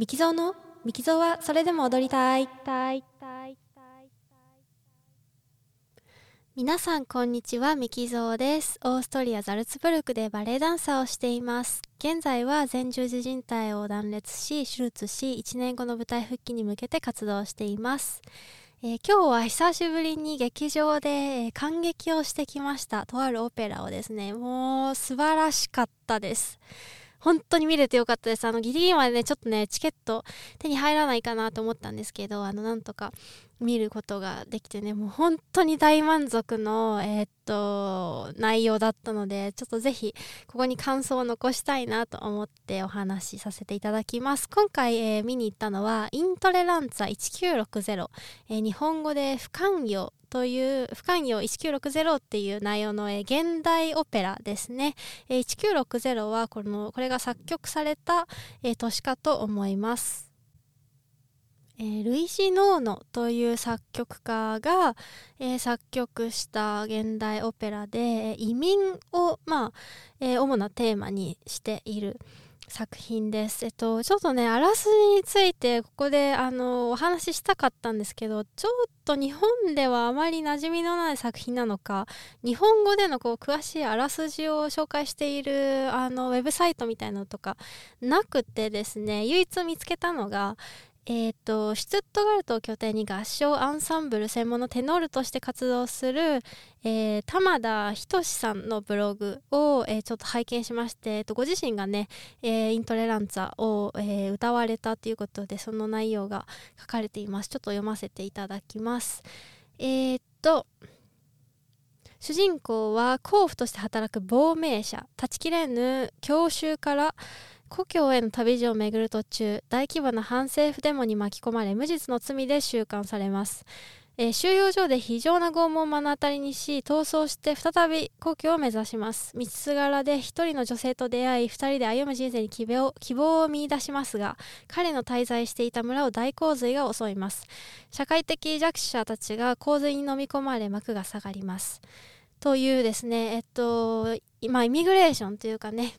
ミキゾーの？ミキゾーはそれでも踊りたい。皆さんこんにちは。ミキゾーです。オーストリアザルツブルクでバレエダンサーをしています。現在は前十字靭帯を断裂し手術し1年後の舞台復帰に向けて活動しています。えー、今日は久しぶりに劇場で、えー、感激をしてきました。とあるオペラをですねもう素晴らしかったです。本当に見れてよかったです。あの、ギリギリまでね、ちょっとね、チケット手に入らないかなと思ったんですけど、あの、なんとか見ることができてね、もう本当に大満足の、えー、っと、内容だったので、ちょっとぜひ、ここに感想を残したいなと思ってお話しさせていただきます。今回、えー、見に行ったのは、イントレランツァ1960、えー、日本語で不寛容という「不寛容1960」っていう内容の、え現代オペラですね、え1960はこのこれが作曲された、え年かと思います。えー、ルイジ・ノーノという作曲家が、えー、作曲した現代オペラで移民を、まあえー、主なテーマにしている作品です。えっと、ちょっとね、あらすじについてここであのお話ししたかったんですけど、ちょっと日本ではあまり馴染みのない作品なのか、日本語でのこう詳しいあらすじを紹介しているあのウェブサイトみたいなのとかなくてですね、唯一見つけたのが、えーと、シュツットガルトを拠点に合唱アンサンブル専門のテノールとして活動する、えー、玉田仁さんのブログを、えー、ちょっと拝見しまして、えー、とご自身がね、えー、イントレランツァを、え歌われたということでその内容が書かれています。ちょっと読ませていただきます。えっと主人公は甲府として働く亡命者。断ち切れぬ教習から故郷への旅路を巡る途中大規模な反政府デモに巻き込まれ無実の罪で収監されます、えー、収容所で非常な拷問を目の当たりにし逃走して再び故郷を目指します。道すがらで一人の女性と出会い二人で歩む人生に希望希望を見出しますが彼の滞在していた村を大洪水が襲います。社会的弱者たちが洪水に飲み込まれ幕が下がります。というですねえっと今イミグレーションというかね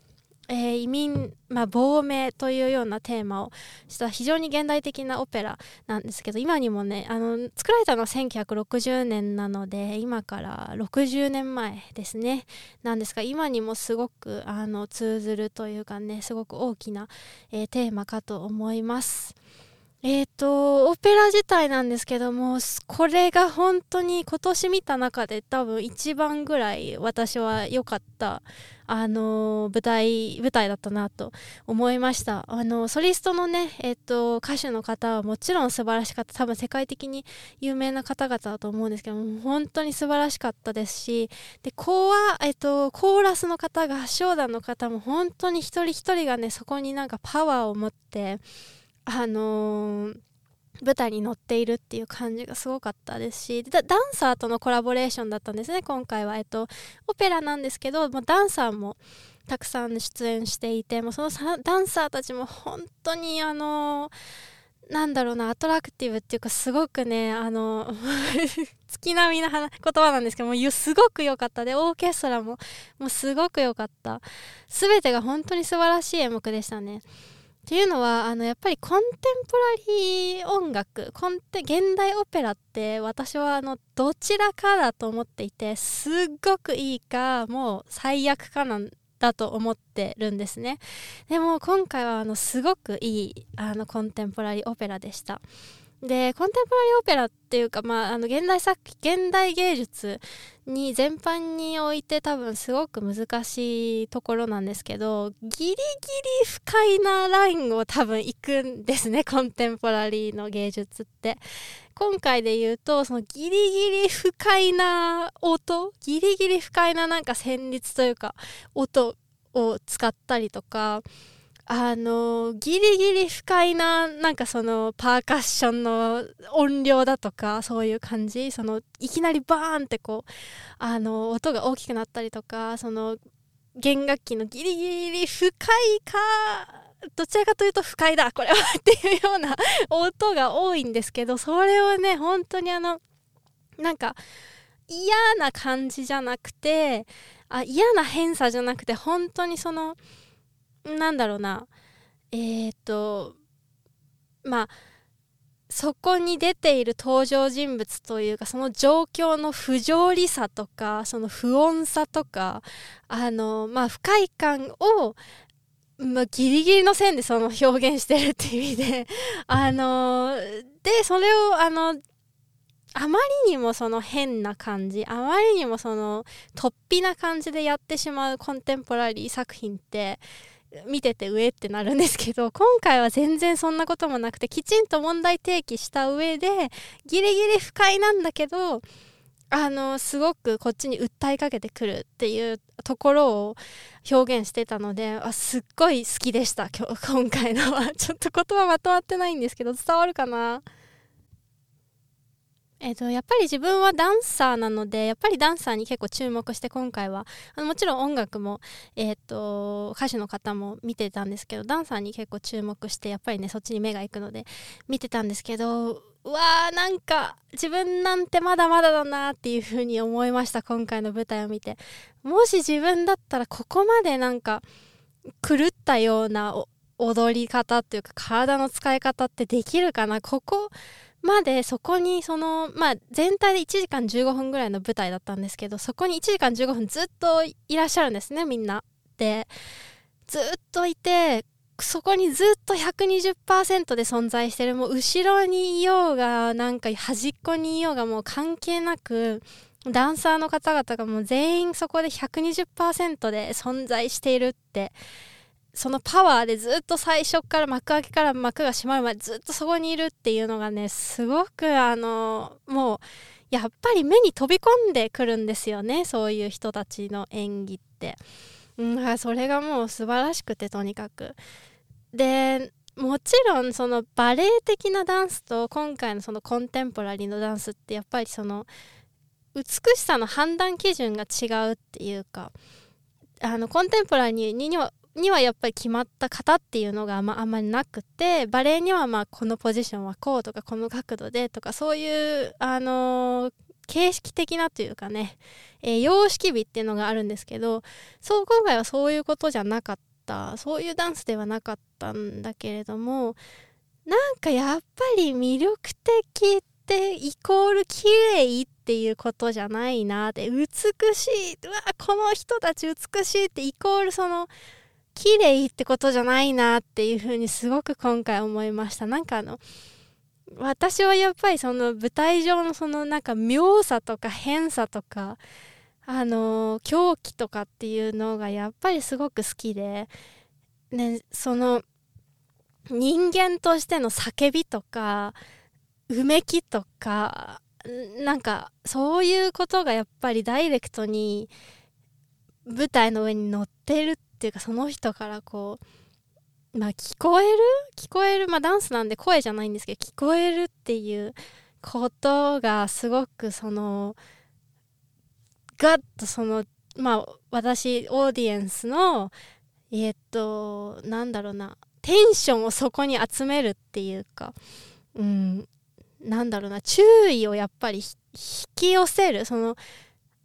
えー、移民、まあ、亡命というようなテーマをした非常に現代的なオペラなんですけど今にもねあの作られたのは1960年なので今から60年前ですねなんですが今にもすごくあの通ずるというかねすごく大きな、えー、テーマかと思います。えっ、ー、と、オペラ自体なんですけども、これが本当に今年見た中で多分一番ぐらい私は良かった、あの舞台、舞台だったなと思いました。あのソリストのね、えっ、ー、と、歌手の方はもちろん素晴らしかった。多分世界的に有名な方々だと思うんですけども、本当に素晴らしかったですし、で、コア、えっ、ー、と、コーラスの方が、合唱団の方も本当に一人一人がね、そこになんかパワーを持って、あのー、舞台に乗っているっていう感じがすごかったですしダンサーとのコラボレーションだったんですね今回は、えっと、オペラなんですけど、まあ、ダンサーもたくさん出演していてもうそのダンサーたちも本当にあの、なんだろうなアトラクティブっていうかすごくねあの 月並みな言葉なんですけどもすごく良かったでオーケストラももうすごく良かった。全てが本当に素晴らしい演目でしたね。っていうのはあのやっぱりコンテンポラリー音楽コンテ現代オペラって私はあのどちらかだと思っていてすっごくいいかもう最悪かなんだと思ってるんですね。でも今回はあのすごくいいあのコンテンポラリーオペラでした。でコンテンポラリーオペラっていうか、まあ、あの現代作現代芸術に全般において多分すごく難しいところなんですけどギリギリ不快なラインを多分行くんですね コンテンポラリーの芸術って。今回で言うとそのギリギリ不快な音ギリギリ不快ななんか旋律というか音を使ったりとかあのギリギリ不快ななんかそのパーカッションの音量だとかそういう感じ。そのいきなりバーンってこうあの音が大きくなったりとかその弦楽器のギリギリ不快かどちらかというと不快だ。これはっていうような音が多いんですけどそれをね本当にあのなんか嫌な感じじゃなくてあ嫌な偏差じゃなくて本当にそのなんだろうな。えっ、ー、とまあそこに出ている登場人物というかその状況の不条理さとかその不穏さとかあのまあ不快感をまあ、ギリギリの線でその表現してるっていう意味であのでそれをあのあまりにもその変な感じあまりにもその突飛な感じでやってしまうコンテンポラリー作品って見てて上ってなるんですけど 今回は全然そんなこともなくてきちんと問題提起した上でギリギリ不快なんだけどあのすごくこっちに訴えかけてくるっていうところを表現してたのであすっごい好きでした今日今回のは。ちょっと言葉まとまってないんですけど伝わるかな？えーと、やっぱり自分はダンサーなのでやっぱりダンサーに結構注目して今回は。あのもちろん音楽も、えーと、歌手の方も見てたんですけどダンサーに結構注目してやっぱりねそっちに目が行くので見てたんですけどうわーなんか自分なんてまだまだだなっていう風に思いました今回の舞台を見て。もし自分だったらここまでなんか狂ったような踊り方っていうか体の使い方ってできるかな？ここまでそこにそのまあ全体で1時間15分ぐらいの舞台だったんですけどそこに1時間15分ずっといらっしゃるんですねみんな。でずっといてそこにずっと120%で存在してるもう後ろにいようがなんか端っこにいようがもう関係なくダンサーの方々がもう全員そこで120%で存在しているってそのパワーでずっと最初から幕開けから幕が閉まるまでずっとそこにいるっていうのがねすごくあのもうやっぱり目に飛び込んでくるんですよね そういう人たちの演技って。うん、それがもう素晴らしくてとにかく。でもちろんそのバレエ的なダンスと今回のそのコンテンポラリーのダンスってやっぱりその美しさの判断基準が違うっていうかあのコンテンポラリーにはにはやっぱり決まった型っていうのがあまりなくてバレエにはまあこのポジションはこうとかこの角度でとかそういうあの、形式的なというかね、えー、様式美っていうのがあるんですけどそう今回はそういうことじゃなかったそういうダンスではなかったんだけれどもなんかやっぱり魅力的ってイコール綺麗っていうことじゃないなって美しいうわこの人たち美しいってイコールその綺麗ってことじゃないなっていうふうにすごく今回思いました。なんかあの私はやっぱりその舞台上のそのなんか妙さとか変さとかあの狂気とかっていうのがやっぱりすごく好きで、ね、その人間としての叫びとかうめきとかなんかそういうことがやっぱりダイレクトに舞台の上に乗ってるっていうかその人からこうまあ聞こえる？聞こえる？まあダンスなんで声じゃないんですけど聞こえるっていうことがすごくそのガッとそのまあ私オーディエンスのえ、っとなんだろうなテンションをそこに集めるっていうかうんなんだろうな注意をやっぱり引き寄せる。その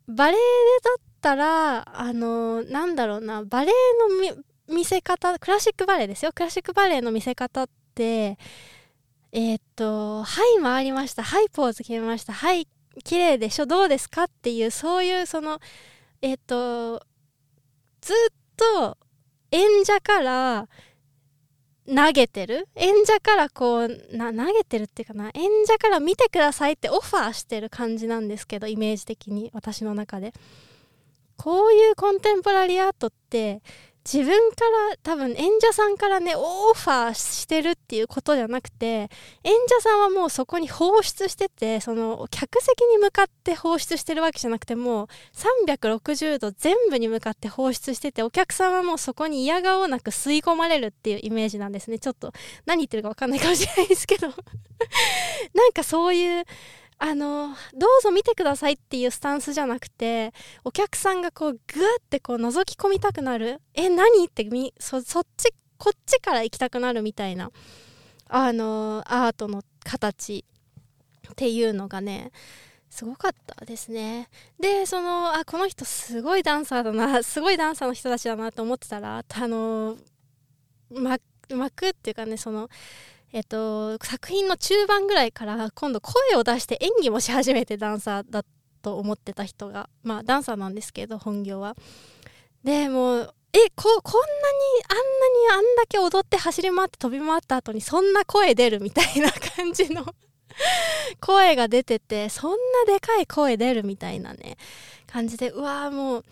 バレエだったらあのなんだろうなバレエの見せ方クラシックバレエですよ。クラシックバレエの見せ方ってえー、っと「はい回りました。はいポーズ決めました。はい綺麗でしょどうですか?」っていうそういうそのえー、っとずっと演者から投げてる？演者からこうな投げてるっていうかな。演者から見てくださいってオファーしてる感じなんですけどイメージ的に私の中で。こういうコンテンポラリーアートって自分から多分演者さんからねオファーしてるっていうことじゃなくて演者さんはもうそこに放出しててその客席に向かって放出してるわけじゃなくてもう360度全部に向かって放出しててお客さんはもうそこに嫌顔なく吸い込まれるっていうイメージなんですね。ちょっと何言ってるか分かんないかもしれないですけど。なんかそういうあのどうぞ見てくださいっていうスタンスじゃなくてお客さんがこうグッてこう覗き込みたくなる。え何ってみそそっちこっちから行きたくなるみたいなあのアートの形っていうのがねすごかったですね。でそのあこの人すごいダンサーだな すごいダンサーの人たちだなと思ってたらあの幕っていうかねそのえっと、作品の中盤ぐらいから今度声を出して演技もし始めてダンサーだと思ってた人がまあダンサーなんですけど本業は。でもうえここんなにあんなにあんだけ踊って走り回って飛び回った後にそんな声出るみたいな感じの 声が出ててそんなでかい声出るみたいなね感じでうわーもう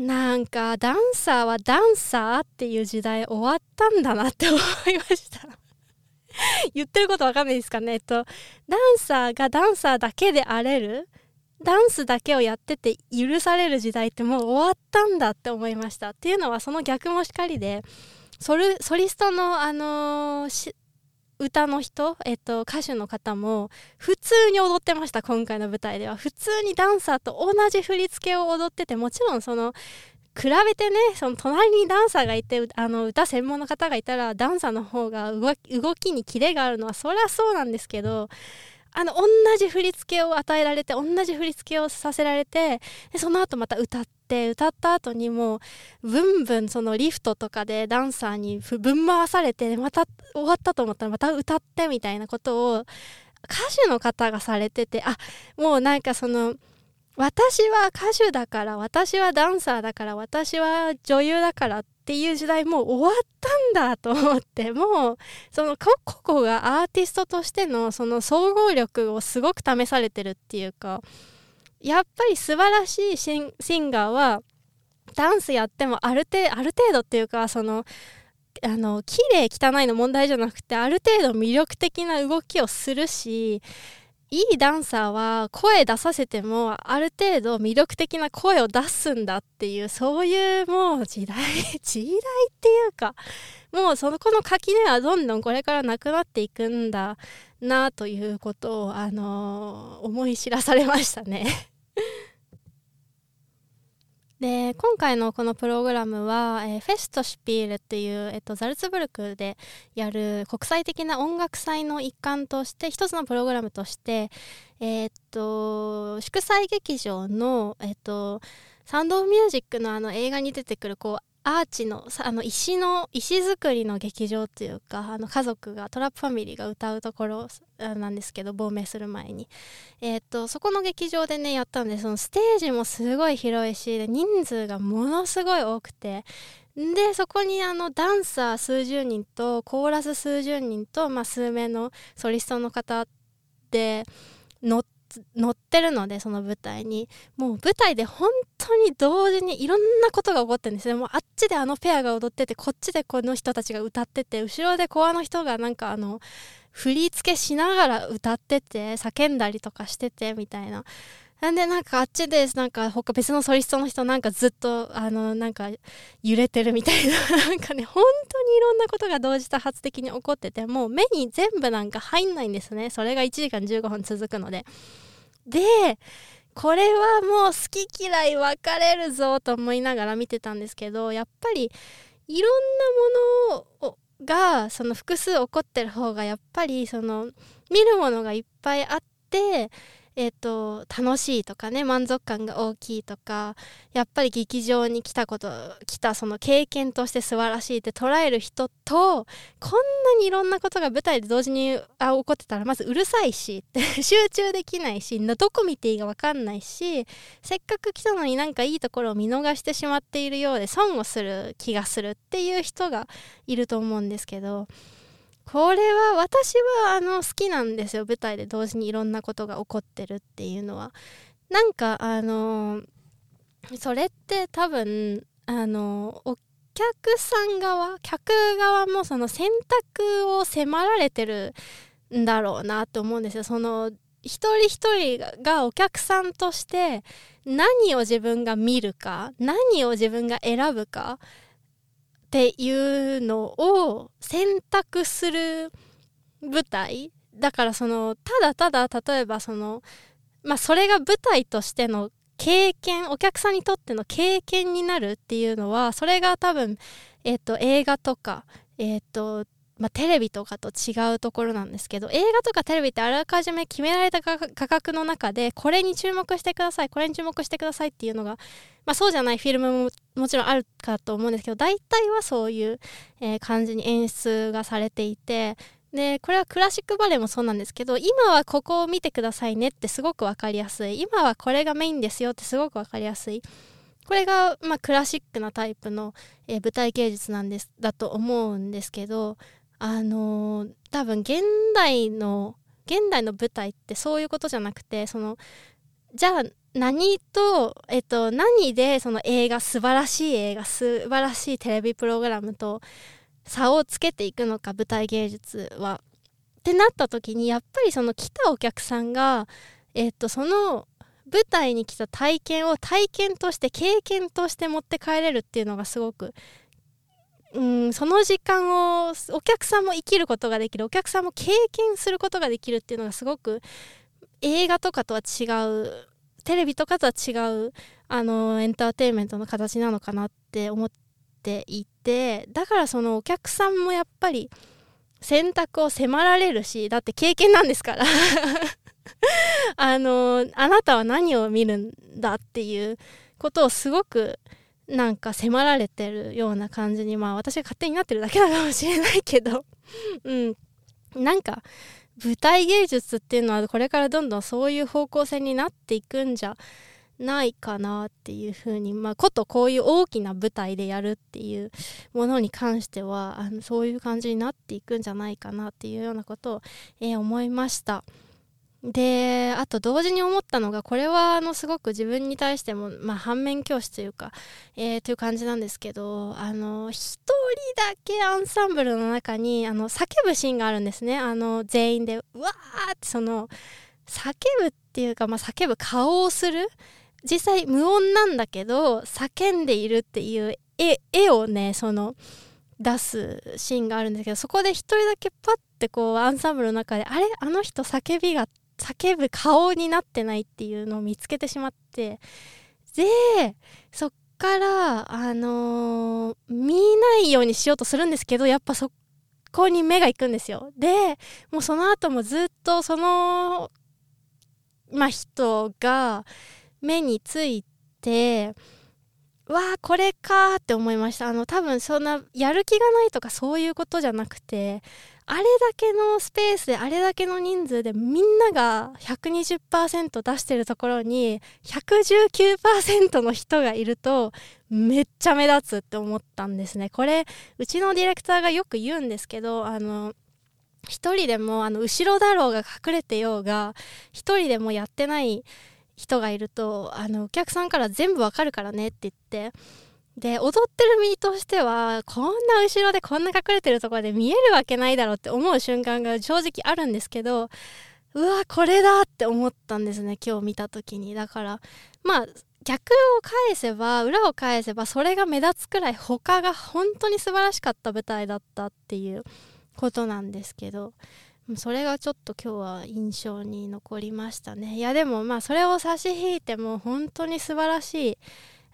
なんかダンサーはダンサーっていう時代終わったんだなって思いました 言ってることわかんないですかね。えっとダンサーがダンサーだけであれる？ダンスだけをやってて許される時代ってもう終わったんだって思いました。っていうのはその逆もしかりでソルソリストの、あのー、歌の人、えっと、歌手の方も普通に踊ってました今回の舞台では。普通にダンサーと同じ振り付けを踊っててもちろんその比べてねその隣にダンサーがいてあの歌専門の方がいたらダンサーの方が動きにキレがあるのはそりゃそうなんですけどあの同じ振り付けを与えられて同じ振り付けをさせられてでその後また歌って歌った後にもうブンブンそのリフトとかでダンサーにぶん回されてまた終わったと思ったらまた歌ってみたいなことを歌手の方がされててあもうなんかその私は歌手だから私はダンサーだから私は女優だからっていう時代もう終わったんだと思ってもうその個々がアーティストとしてのその総合力をすごく試されてるっていうかやっぱり素晴らしいシンガーはダンスやってもある程ある程度っていうかそのあの綺麗汚いの問題じゃなくてある程度魅力的な動きをするしいいダンサーは声出させてもある程度魅力的な声を出すんだっていうそういうもう時代時代っていうかもうそのこの垣根はどんどんこれからなくなっていくんだなということをあの、思い知らされましたね。で今回のこのプログラムは、えー、フェストシュピールっていう、えっと、ザルツブルクでやる国際的な音楽祭の一環として一つのプログラムとして、えー、っと祝祭劇場の、えっと、サウンド・オブ・ミュージックのあの映画に出てくるこうアーチのあの石の石造りの劇場っていうかあの家族がトラップファミリーが歌うところなんですけど亡命する前に、えー、っとそこの劇場でねやったんでそのステージもすごい広いしで人数がものすごい多くてでそこにあのダンサー数十人とコーラス数十人と、まあ、数名のソリストの方で乗って乗ってるのでその舞台に。もう舞台で本当に同時にいろんなことが起こってるんですねもうあっちであのペアが踊っててこっちでこの人たちが歌ってて後ろでコアの人がなんかあの振り付けしながら歌ってて叫んだりとかしててみたいな。なんでなんかあっちでなんか他別のソリストの人なんかずっとあのなんか揺れてるみたいな。なんかね本当にいろんなことが同時多発的に起こっててもう目に全部なんか入んないんですね。それが1時間15分続くので。でこれはもう好き嫌い分かれるぞと思いながら見てたんですけどやっぱりいろんなものをがその複数起こってる方がやっぱりその見るものがいっぱいあってえーと、楽しいとかね満足感が大きいとかやっぱり劇場に来たこと来たその経験として素晴らしいって捉える人とこんなにいろんなことが舞台で同時にあ起こってたらまずうるさいし 集中できないしどこ見ていいか分かんないしせっかく来たのになんかいいところを見逃してしまっているようで損をする気がするっていう人がいると思うんですけど。これは私はあの好きなんですよ舞台で同時にいろんなことが起こってるっていうのは。なんかあのそれって多分あのお客さん側客側もその選択を迫られてるんだろうなと思うんですよ。その一人一人がお客さんとして何を自分が見るか何を自分が選ぶか。っていうのを選択する舞台だからそのただただ例えばそのまあそれが舞台としての経験お客さんにとっての経験になるっていうのはそれが多分、えーと、映画とか、えーとまあ、テレビとかと違うところなんですけど映画とかテレビってあらかじめ決められた価格の中でこれに注目してくださいこれに注目してくださいっていうのが、まあ、そうじゃないフィルムももちろんあるかと思うんですけど大体はそういう、感じに演出がされていてでこれはクラシックバレエもそうなんですけど今はここを見てくださいねってすごく分かりやすい。今はこれがメインですよってすごく分かりやすい。これが、まあ、クラシックなタイプの、えー、舞台芸術なんですだと思うんですけどあの、多分現代の現代の舞台ってそういうことじゃなくてそのじゃあ何と、えっと、何でその映画素晴らしい映画素晴らしいテレビプログラムと差をつけていくのか舞台芸術は。ってなった時にやっぱりその来たお客さんが、えっと、その舞台に来た体験を体験として経験として持って帰れるっていうのがすごくうんその時間をお客さんも生きることができるお客さんも経験することができるっていうのがすごく映画とかとは違うテレビとかとは違うあのエンターテインメントの形なのかなって思っていてだからそのお客さんもやっぱり選択を迫られるしだって経験なんですから。あのあなたは何を見るんだっていうことをすごくなんか迫られてるような感じにまあ私が勝手になってるだけなのかもしれないけど うんなんか舞台芸術っていうのはこれからどんどんそういう方向性になっていくんじゃないかなっていうふうにまあことこういう大きな舞台でやるっていうものに関してはあのそういう感じになっていくんじゃないかなっていうようなことを、えー、思いました。であと同時に思ったのがこれはあのすごく自分に対しても、まあ、反面教師というか、えー、という感じなんですけどあの一人だけアンサンブルの中にあの叫ぶシーンがあるんですね。あの全員でうわーってその叫ぶっていうか、まあ、叫ぶ顔をする。実際無音なんだけど叫んでいるっていう絵絵をねその出すシーンがあるんですけどそこで一人だけパッてこうアンサンブルの中であれ？あの人叫びが叫ぶ顔になってないっていうのを見つけてしまってでそっからあのー、見ないようにしようとするんですけどやっぱそこに目が行くんですよ。でもうその後もずっとそのまあ人が目についてわあこれかって思いました。あの多分そんなやる気がないとかそういうことじゃなくてあれだけのスペースであれだけの人数でみんなが120%出してるところに119%の人がいるとめっちゃ目立つって思ったんですね。これうちのディレクターがよく言うんですけどあの一人でもあの後ろだろうが隠れてようが一人でもやってない人がいるとあのお客さんから全部わかるからねって言ってで踊ってる身としてはこんな後ろでこんな隠れてるところで見えるわけないだろうって思う瞬間が正直あるんですけどうわこれだって思ったんですね今日見た時に。だからまあ逆を返せば裏を返せばそれが目立つくらい他が本当に素晴らしかった舞台だったっていうことなんですけど。それがちょっと今日は印象に残りましたね。いやでもまあそれを差し引いても本当に素晴らしい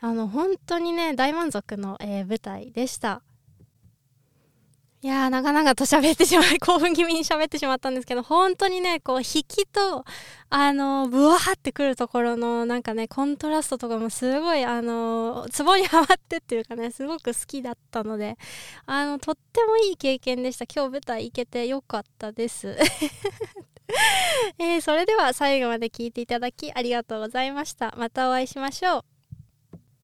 あの本当にね大満足の、えー、舞台でした。いやー長々と喋ってしまい興奮気味に喋ってしまったんですけど本当にねこう引きとあのブワーってくるところのなんかねコントラストとかもすごいあのツボにはまってっていうかねすごく好きだったのであのとってもいい経験でした。今日舞台行けてよかったです。えー、それでは最後まで聞いていただきありがとうございました。またお会いしましょう。